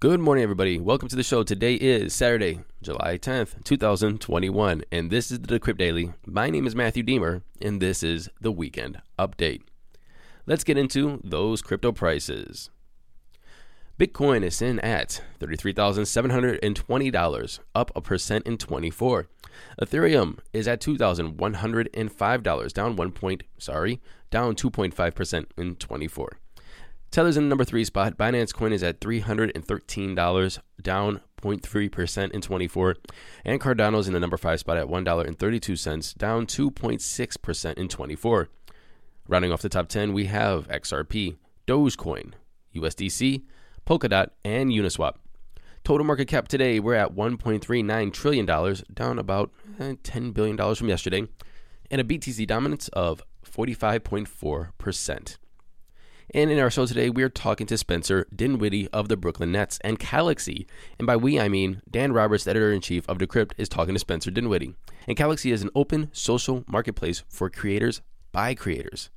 Good morning, everybody. Welcome to the show. Today is Saturday, July 10th, 2021, and this is the Decrypt Daily. My name is Matthew Diemer, and this is the Weekend Update. Let's get into those crypto prices. Bitcoin is in at $33,720, up a percent in 24. Ethereum is at $2,105, down 1 point, sorry, down 2.5% in 24. Tether's in the number 3 spot. Binance Coin is at $313, down 0.3% in 24. And Cardano's in the number 5 spot at $1.32, down 2.6% in 24. Rounding off the top 10, we have XRP, Dogecoin, USDC, Polkadot, and Uniswap. Total market cap today, we're at $1.39 trillion, down about eh, $10 billion from yesterday, and a BTC dominance of 45.4%. And in our show today, we're talking to Spencer Dinwiddie of the Brooklyn Nets and Calaxy. And by we, I mean Dan Roberts, editor in chief of Decrypt, is talking to Spencer Dinwiddie. And Calaxy is an open social marketplace for creators by creators.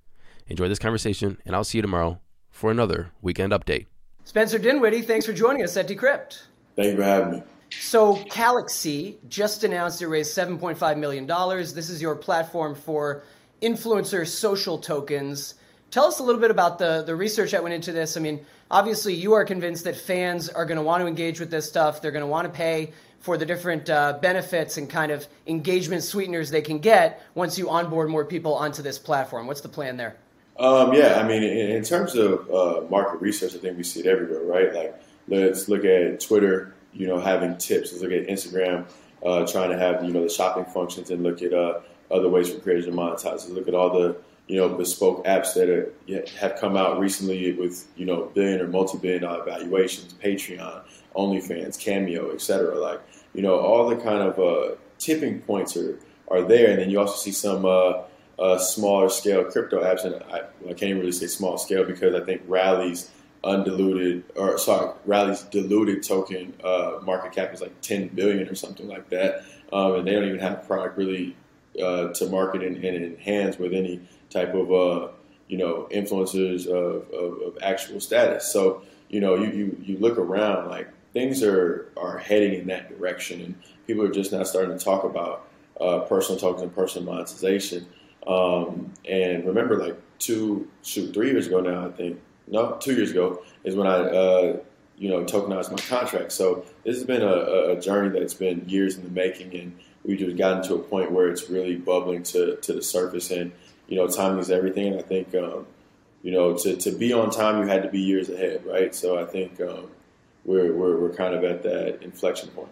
Enjoy this conversation, and I'll see you tomorrow for another weekend update. Spencer Dinwiddie, thanks for joining us at Decrypt. Thank you for having me. So, Calaxy just announced it raised $7.5 million. This is your platform for influencer social tokens. Tell us a little bit about the, the research that went into this. I mean, obviously, you are convinced that fans are going to want to engage with this stuff. They're going to want to pay for the different uh, benefits and kind of engagement sweeteners they can get once you onboard more people onto this platform. What's the plan there? Um, yeah, I mean, in, in terms of uh, market research, I think we see it everywhere, right? Like, let's look at Twitter, you know, having tips. Let's look at Instagram, uh, trying to have, you know, the shopping functions and look at uh, other ways for creators to monetize. Let's look at all the, you know, bespoke apps that are, have come out recently with, you know, billion or multi-billion dollar valuations, Patreon, OnlyFans, Cameo, etc. Like, you know, all the kind of uh, tipping points are, are there. And then you also see some uh, uh, smaller scale crypto apps, and I, I, can't really say small scale because I think Rally's undiluted, or sorry, Rally's diluted token uh, market cap is like 10 billion or something like that, um, and they don't even have a product really uh, to market and, and in hands with any type of uh, you know influencers of, of, of, actual status. So you know you, you you look around like things are are heading in that direction, and people are just now starting to talk about uh, personal tokens and personal monetization. Um, and remember, like two, shoot, three years ago now, I think, no, two years ago is when I, uh, you know, tokenized my contract. So this has been a, a, journey that's been years in the making, and we've just gotten to a point where it's really bubbling to, to the surface. And you know, timing is everything. And I think, um, you know, to, to be on time, you had to be years ahead, right? So I think um, we're, we're we're kind of at that inflection point.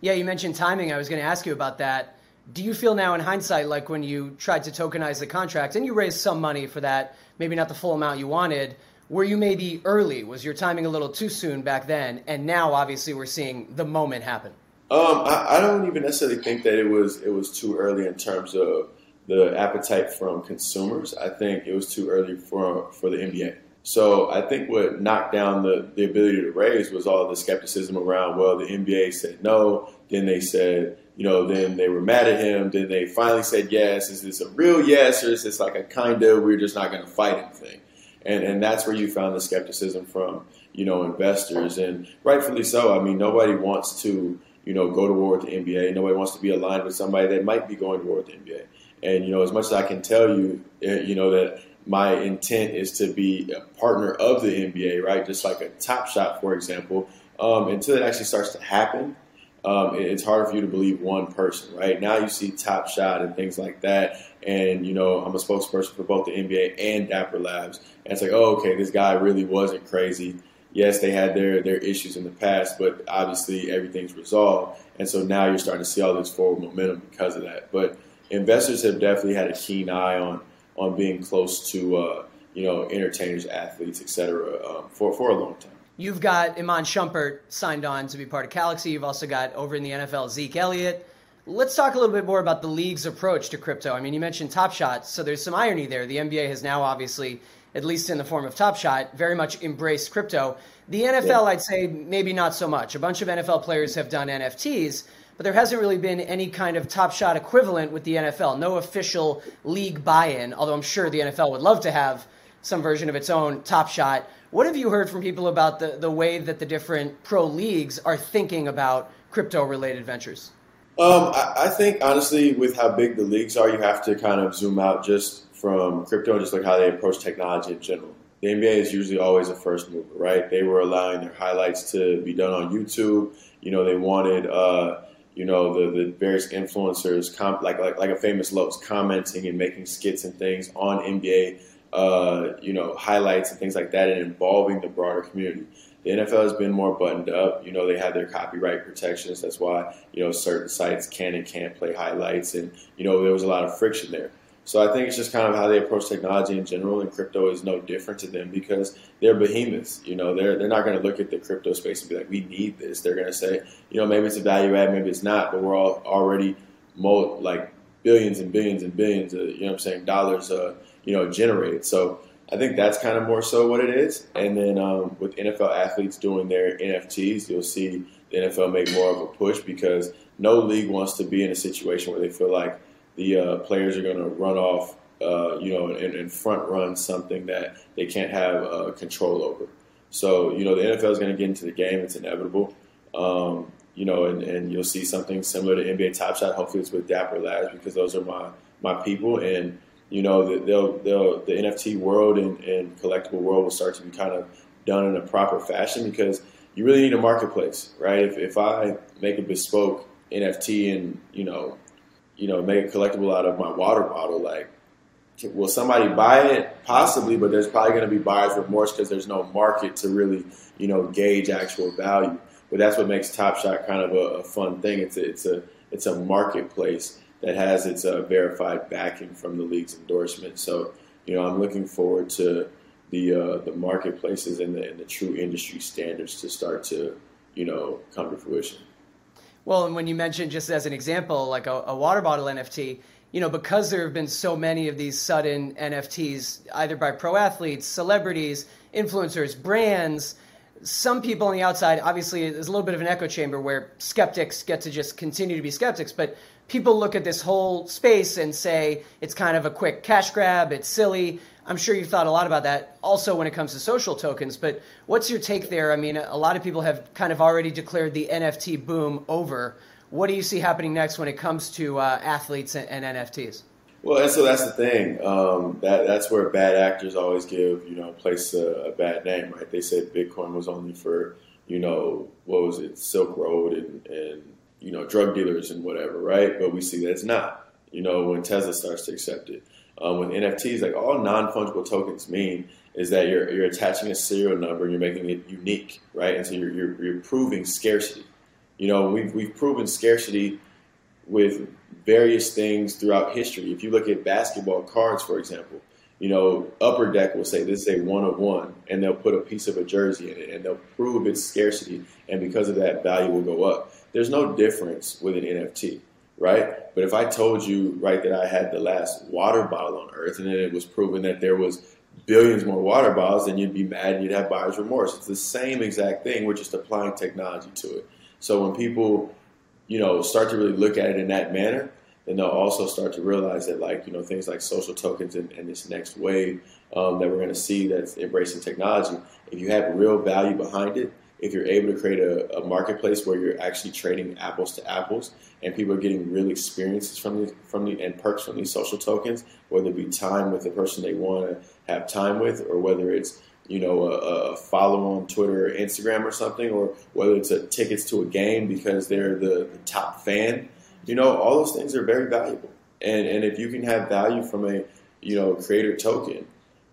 Yeah, you mentioned timing. I was going to ask you about that do you feel now in hindsight like when you tried to tokenize the contract and you raised some money for that maybe not the full amount you wanted were you maybe early was your timing a little too soon back then and now obviously we're seeing the moment happen um, I, I, don't even necessarily think that it was it was too early in terms of the appetite from consumers i think it was too early for for the nba so I think what knocked down the, the ability to raise was all the skepticism around, well, the NBA said no, then they said, you know, then they were mad at him. Then they finally said yes. Is this a real yes, or is this like a kind of we're just not going to fight him thing? And and that's where you found the skepticism from you know investors, and rightfully so. I mean, nobody wants to you know go to war with the NBA. Nobody wants to be aligned with somebody that might be going to war with the NBA. And you know, as much as I can tell you, eh, you know that my intent is to be a partner of the NBA, right? Just like a Top Shot, for example. Um, until it actually starts to happen, um, it's hard for you to believe one person, right? Now you see Top Shot and things like that, and you know I'm a spokesperson for both the NBA and Dapper Labs, and it's like, oh, okay, this guy really wasn't crazy. Yes, they had their their issues in the past, but obviously everything's resolved, and so now you're starting to see all this forward momentum because of that. But investors have definitely had a keen eye on on being close to uh, you know, entertainers, athletes, etc. Um, for for a long time. You've got Iman Shumpert signed on to be part of Calaxy. You've also got over in the NFL Zeke Elliott. Let's talk a little bit more about the league's approach to crypto. I mean, you mentioned Top Shot, so there's some irony there. The NBA has now obviously, at least in the form of Top Shot, very much embraced crypto. The NFL, yeah. I'd say, maybe not so much. A bunch of NFL players have done NFTs, but there hasn't really been any kind of Top Shot equivalent with the NFL. No official league buy-in, although I'm sure the NFL would love to have some version of its own Top Shot. What have you heard from people about the, the way that the different pro leagues are thinking about crypto related ventures? Um, I, I, think honestly, with how big the leagues are, you have to kind of zoom out just from crypto, and just like how they approach technology in general. The NBA is usually always a first mover, right? They were allowing their highlights to be done on YouTube. You know, they wanted, uh, you know, the, the various influencers, com- like, like like a famous Lopes, commenting and making skits and things on NBA, uh, you know, highlights and things like that, and involving the broader community. The NFL has been more buttoned up. You know, they have their copyright protections. That's why, you know, certain sites can and can't play highlights. And, you know, there was a lot of friction there. So I think it's just kind of how they approach technology in general, and crypto is no different to them because they're behemoths. You know, they're they're not going to look at the crypto space and be like, "We need this." They're going to say, you know, maybe it's a value add, maybe it's not, but we're all already mo- like billions and billions and billions of you know, I'm saying dollars, uh, you know, generated. So I think that's kind of more so what it is. And then um, with NFL athletes doing their NFTs, you'll see the NFL make more of a push because no league wants to be in a situation where they feel like the uh, players are going to run off, uh, you know, and, and, front run something that they can't have uh, control over. So, you know, the NFL is going to get into the game. It's inevitable. Um, you know, and, and, you'll see something similar to NBA Top Shot. Hopefully, it's with Dapper Labs because those are my my people, and you know, they'll, they'll, the NFT world and, and collectible world will start to be kind of done in a proper fashion because you really need a marketplace, right? If, if I make a bespoke NFT and you know, you know, make a collectible out of my water bottle, like, will somebody buy it? Possibly, but there's probably going to be buyer's remorse because there's no market to really, you know, gauge actual value. But that's what makes Top Shot kind of a, a fun thing. It's a, it's a it's a marketplace that has its uh, verified backing from the league's endorsement. So, you know, I'm looking forward to the uh, the marketplaces and the, and the true industry standards to start to, you know, come to fruition. Well, and when you mentioned just as an example, like a, a water bottle NFT, you know, because there have been so many of these sudden NFTs, either by pro athletes, celebrities, influencers, brands some people on the outside, obviously, there's a little bit of an echo chamber where skeptics get to just continue to be skeptics. But people look at this whole space and say it's kind of a quick cash grab, it's silly. I'm sure you've thought a lot about that also when it comes to social tokens. But what's your take there? I mean, a lot of people have kind of already declared the NFT boom over. What do you see happening next when it comes to uh, athletes and, and NFTs? Well, and so that's the thing. Um, that that's where bad actors always give you know place a, a, bad name, right? They said Bitcoin was only for you know what was it, Silk Road and, and you know drug dealers and whatever, right? But we see that it's not. You know when Tesla starts to accept it, um, with NFTs, like all non fungible tokens mean is that you're you're attaching a serial number and you're making it unique, right? And so you're you're, you're proving scarcity. You know we've we've proven scarcity with various things throughout history. If you look at basketball cards, for example, you know, Upper Deck will say this is a one of one, and they'll put a piece of a jersey in it, and they'll prove its scarcity, and because of that, value will go up. There's no difference with an NFT, right? But if I told you, right, that I had the last water bottle on Earth, and then it was proven that there was billions more water bottles, then you'd be mad and you'd have buyer's remorse. It's the same exact thing. We're just applying technology to it. So when people you know, start to really look at it in that manner, then they'll also start to realize that, like, you know, things like social tokens and, and this next wave um, that we're going to see that's embracing technology, if you have real value behind it, if you're able to create a, a, marketplace where you're actually trading apples to apples and people are getting real experiences from the, from the and perks from these social tokens, whether it be time with the person they want to have time with, or whether it's you know, a, a, follow on Twitter or Instagram or something, or whether it's a tickets to a game because they're the, the, top fan. You know, all those things are very valuable. And and if you can have value from a you know creator token,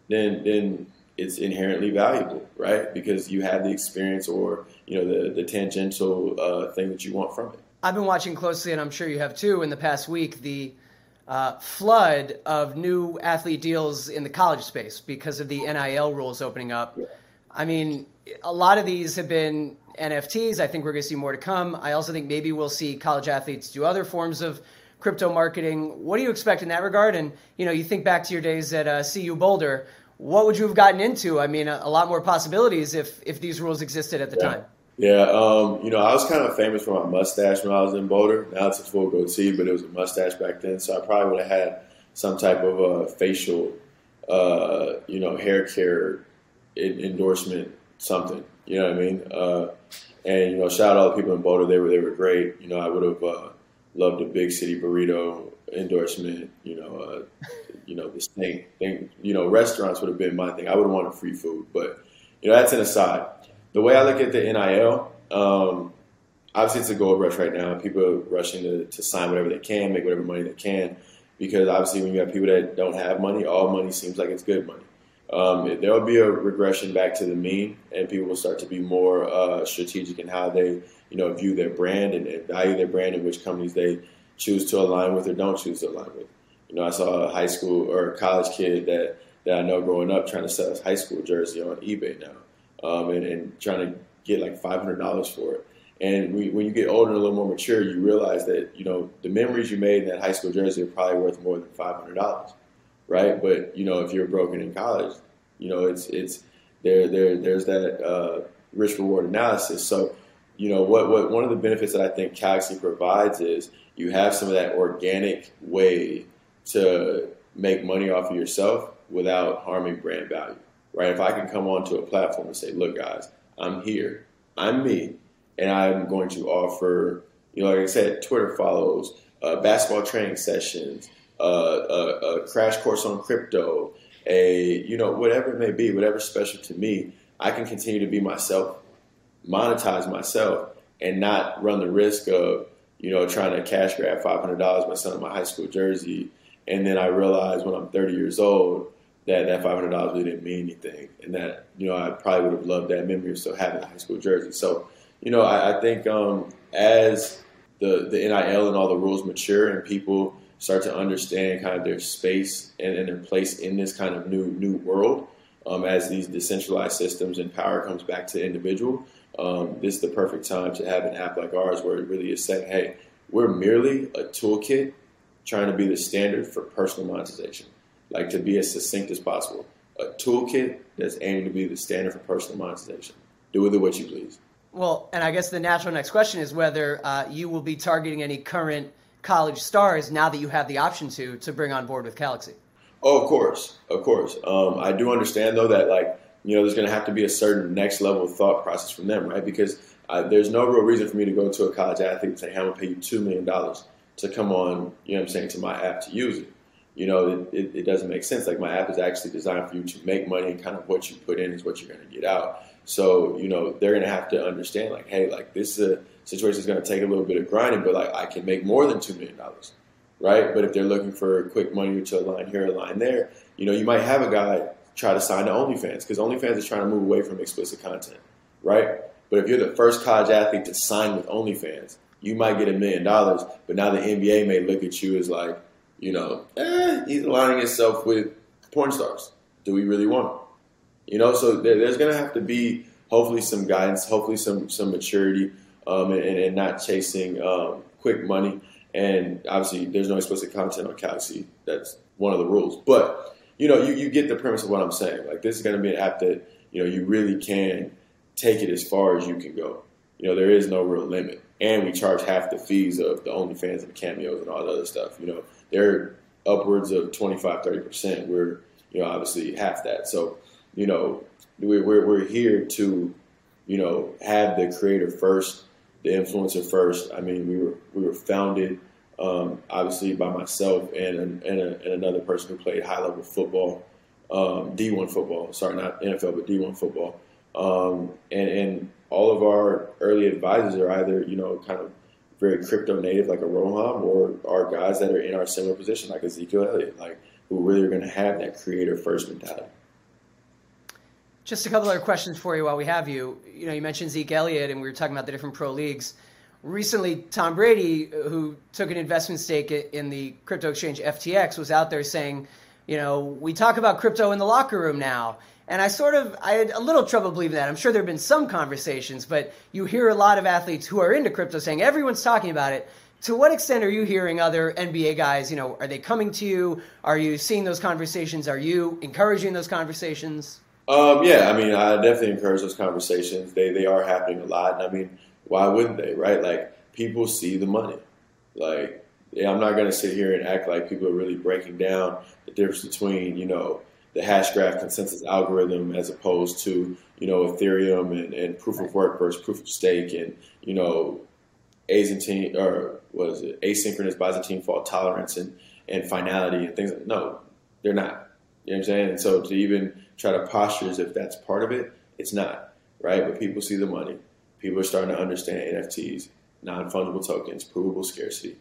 then then it's inherently valuable, right? Because you have the experience or you know the the tangential uh, thing that you want from it. I've been watching closely, and I'm sure you have too. In the past week, the uh, flood of new athlete deals in the college space because of the NIL rules opening up. I mean, a lot of these have been NFTs. I think we're going to see more to come. I also think maybe we'll see college athletes do other forms of crypto marketing. What do you expect in that regard? And you know, you think back to your days at uh, CU Boulder. What would you have gotten into? I mean, a, a lot more possibilities if if these rules existed at the yeah. time. Yeah, um, you know, I was kind of famous for my mustache when I was in Boulder. Now it's a full goatee, but it was a mustache back then. So I probably would have had some type of a facial, uh, you know, hair care endorsement, something. You know what I mean? Uh, and you know, shout out all the people in Boulder. They were they were great. You know, I would have uh, loved a big city burrito endorsement. You know, uh, you know the snake thing. You know, restaurants would have been my thing. I would have wanted free food, but you know that's an aside. The way I look at the NIL, um, obviously it's a gold rush right now. People are rushing to, to sign whatever they can, make whatever money they can, because obviously when you have people that don't have money, all money seems like it's good money. Um, there will be a regression back to the mean, and people will start to be more uh, strategic in how they, you know, view their brand and, and, value their brand and which companies they choose to align with or don't choose to align with. You know, I saw a high school or a college kid that, that I know growing up trying to sell his high school jersey on eBay now um, and, and, trying to get like five hundred dollars for it. And we, when you get older and a little more mature, you realize that you know the memories you made in that high school jersey are probably worth more than five hundred dollars, right? But you know if you're broken in college, you know it's it's there there there's that uh, risk reward analysis. So you know what what one of the benefits that I think Calaxy provides is you have some of that organic way to make money off of yourself without harming brand value right? If I can come onto a platform and say, look, guys, I'm here, I'm me, and I'm going to offer, you know, like I said, Twitter follows, uh, basketball training sessions, uh, a, a, crash course on crypto, a, you know, whatever it may be, whatever's special to me, I can continue to be myself, monetize myself, and not run the risk of, you know, trying to cash grab $500 by selling my high school jersey. And then I realize when I'm 30 years old, that that five hundred dollars really didn't mean anything, and that you know I probably would have loved that memory of still having a high school jersey. So you know I, I think um, as the the NIL and all the rules mature and people start to understand kind of their space and, and their place in this kind of new new world, um, as these decentralized systems and power comes back to the individual, um, this is the perfect time to have an app like ours where it really is saying, hey, we're merely a toolkit trying to be the standard for personal monetization like to be as succinct as possible. A toolkit that's aiming to be the standard for personal monetization. Do with it what you please. Well, and I guess the natural next question is whether uh, you will be targeting any current college stars now that you have the option to to bring on board with Calaxy. Oh, of course, of course. Um, I do understand though that like you know there's going to have to be a certain next level thought process from them, right? Because uh, there's no real reason for me to go to a college athlete and say, "Hey, I'm gonna pay you two million dollars to come on," you know, what I'm saying, to my app to use it you know, it, it, it, doesn't make sense. Like my app is actually designed for you to make money and kind of what you put in is what you're going to get out. So, you know, they're going to have to understand like, hey, like this is a situation is going to take a little bit of grinding, but like I can make more than $2 million, right? But if they're looking for quick money to a line here, a line there, you know, you might have a guy try to sign to OnlyFans because OnlyFans is trying to move away from explicit content, right? But if you're the first college athlete to sign with OnlyFans, you might get a million dollars, but now the NBA may look at you as like, you know, eh, he's aligning himself with porn stars. Do we really want him? You know, so there, there's going to have to be hopefully some guidance, hopefully some some maturity, um, and, and, not chasing um, quick money. And obviously, there's no explicit content on Calaxy. That's one of the rules. But you know, you, you get the premise of what I'm saying. Like this is going to be an app that you know you really can take it as far as you can go. You know, there is no real limit, and we charge half the fees of the OnlyFans and the cameos and all the other stuff. You know, they're upwards of 25, 30%. We're, you know, obviously half that. So, you know, we're, we're here to, you know, have the creator first, the influencer first. I mean, we were, we were founded, um, obviously by myself and, and, a, and, another person who played high level football, um, D1 football, sorry, not NFL, but D1 football. Um, and, and all of our early advisors are either, you know, kind of very crypto native like a Roham or are guys that are in our similar position like Ezekiel Elliott, like who really are going to have that creator first mentality. Just a couple other questions for you while we have you. You know, you mentioned Zeke Elliott, and we were talking about the different pro leagues. recently Tom Brady, who took an investment stake in the crypto exchange FTX, was out there saying, you know, we talk about crypto in the locker room now. And I sort of, I had a little trouble believing that. I'm sure there have been some conversations, but you hear a lot of athletes who are into crypto saying everyone's talking about it. To what extent are you hearing other NBA guys? You know, are they coming to you? Are you seeing those conversations? Are you encouraging those conversations? Um, yeah, I mean, I definitely encourage those conversations. They they are happening a lot, and I mean, why wouldn't they? Right? Like people see the money. Like yeah, I'm not going to sit here and act like people are really breaking down the difference between you know the Hashgraph consensus algorithm as opposed to you know Ethereum and, and proof of work versus proof of stake and you know Byzantine or what is it asynchronous Byzantine fault tolerance and and finality and things. Like, no, they're not. You know what I'm saying? And so to even try to posture as if that's part of it, it's not, right? But people see the money. People are starting to understand NFTs, non fungible tokens, provable scarcity.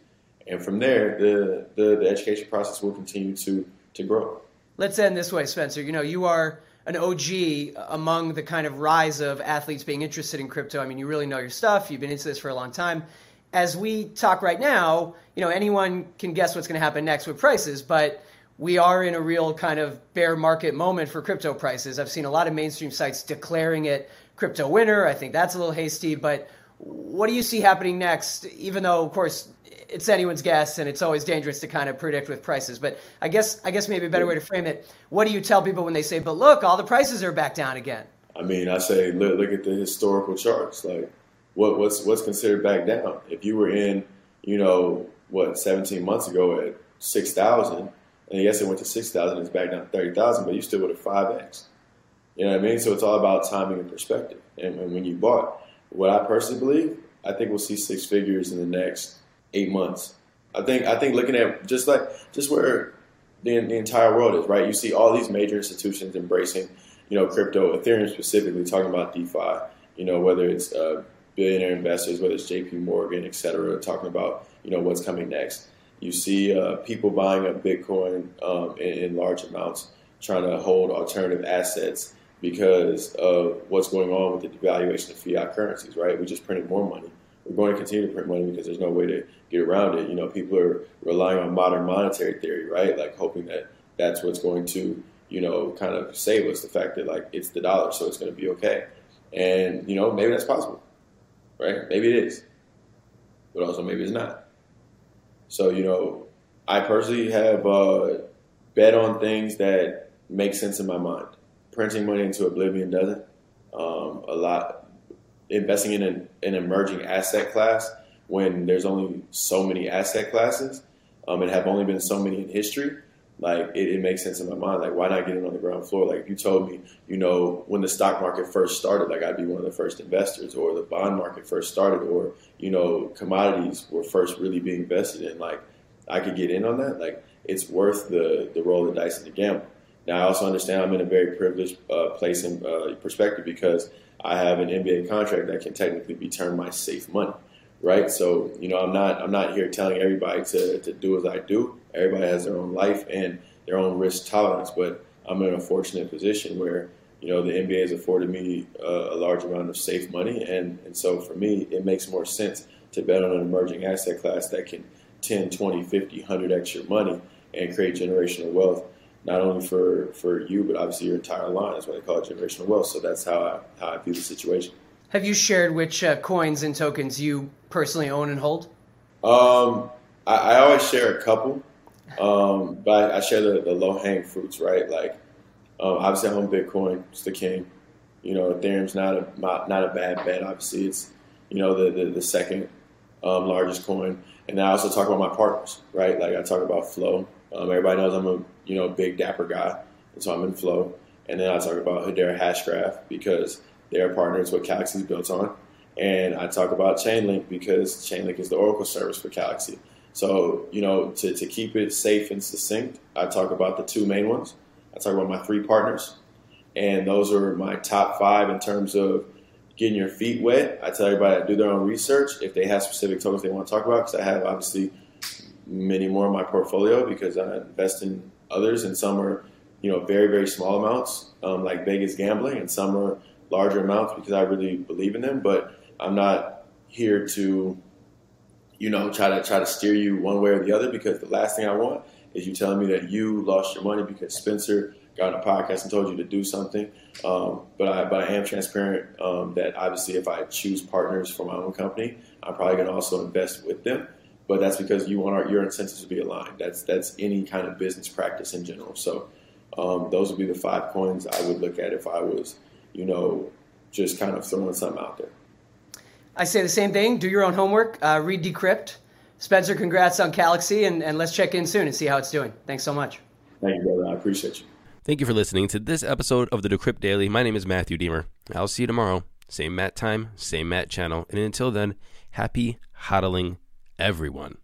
And from there, the, the, the education process will continue to, to grow. Let's end this way, Spencer. You know, you are an OG among the kind of rise of athletes being interested in crypto. I mean, you really know your stuff. You've been into this for a long time. As we talk right now, you know, anyone can guess what's going to happen next with prices, but we are in a real kind of bear market moment for crypto prices. I've seen a lot of mainstream sites declaring it crypto winter. I think that's a little hasty, but what do you see happening next? Even though, of course, it's anyone's guess, and it's always dangerous to kind of predict with prices. But I guess, I guess maybe a better way to frame it: What do you tell people when they say, "But look, all the prices are back down again"? I mean, I say, look, look at the historical charts. Like, what, what's what's considered back down? If you were in, you know, what 17 months ago at 6,000 and yes, it went to 6,000, it's back down to 30,000, but you still would have 5X. You know what I mean? So it's all about timing and perspective. And, and when you bought, what I personally believe, I think we'll see six figures in the next eight months. I think I think looking at just like just where the, the entire world is, right? You see all these major institutions embracing, you know, crypto, Ethereum specifically, talking about DeFi. You know, whether it's uh, billionaire investors, whether it's J.P. Morgan, et cetera, talking about you know what's coming next. You see uh, people buying up Bitcoin um, in, in, large amounts, trying to hold alternative assets because of what's going on with the devaluation of fiat currencies, right? We just printed more money. We're going to continue to print money because there's no way to get around it. You know, people are relying on modern monetary theory, right? Like hoping that that's what's going to, you know, kind of save us the fact that like it's the dollar, so it's going to be okay. And, you know, maybe that's possible, right? Maybe it is, but also maybe it's not. So, you know, I personally have uh, bet on things that make sense in my mind. Printing money into oblivion doesn't. Um, a lot, investing in an, an, emerging asset class when there's only so many asset classes um, and have only been so many in history like it, it, makes sense in my mind. Like, why not get in on the ground floor? Like, if you told me, you know, when the stock market first started, like I'd be one of the first investors, or the bond market first started, or you know, commodities were first really being invested in. Like, I could get in on that. Like, it's worth the the roll of the dice and the gamble. Now, I also understand I'm in a very privileged uh, place and uh, perspective because I have an NBA contract that can technically be termed my safe money right? So you know, I'm not I'm not here telling everybody to, to do as I do. Everybody has their own life and their own risk tolerance, but I'm in a fortunate position where you know the NBA has afforded me a, a large amount of safe money, and and so for me, it makes more sense to bet on an emerging asset class that can 10, 20, 50, 100 extra money and create generational wealth. Not only for, for you, but obviously your entire line. That's why they call generational wealth. So that's how I, how I view the situation. Have you shared which uh, coins and tokens you personally own and hold? Um, I, I, always share a couple, um, but I, I share the, the low hanging fruits, right? Like, um, obviously, I own Bitcoin; it's the king. You know, Ethereum's not a not, a bad bet. Obviously, it's you know the the, the second um, largest coin. And I also talk about my partners, right? Like I talk about Flow. Um, everybody knows I'm a you know big dapper guy, and so I'm in Flow. And then I talk about Hedera Hashgraph because they're partners what Calaxy is built on. And I talk about Chainlink because Chainlink is the Oracle service for Calaxy. So, you know, to, to keep it safe and succinct, I talk about the two main ones. I talk about my three partners. And those are my top five in terms of getting your feet wet. I tell everybody to do their own research if they have specific tokens they want to talk about, because I have obviously many more in my portfolio because I invest in others, and some are, you know, very, very small amounts, um, like Vegas gambling, and some are larger amounts because I really believe in them. But I'm not here to you know, try to try to steer you one way or the other because the last thing I want is you telling me that you lost your money because Spencer got on a podcast and told you to do something. Um, but I but I am transparent um, that obviously if I choose partners for my own company, I'm probably going to also invest with them. But that's because you want our, your incentives to be aligned. That's that's any kind of business practice in general. So um, those would be the five coins I would look at if I was, you know, just kind of throwing something out there. I say the same thing. Do your own homework. Uh, read Decrypt. Spencer, congrats on Calaxy, and, and let's check in soon and see how it's doing. Thanks so much. Thank you, brother. I appreciate you. Thank you for listening to this episode of the Decrypt Daily. My name is Matthew Diemer. I'll see you tomorrow. Same Matt time, same Matt channel. And until then, happy hodling, everyone.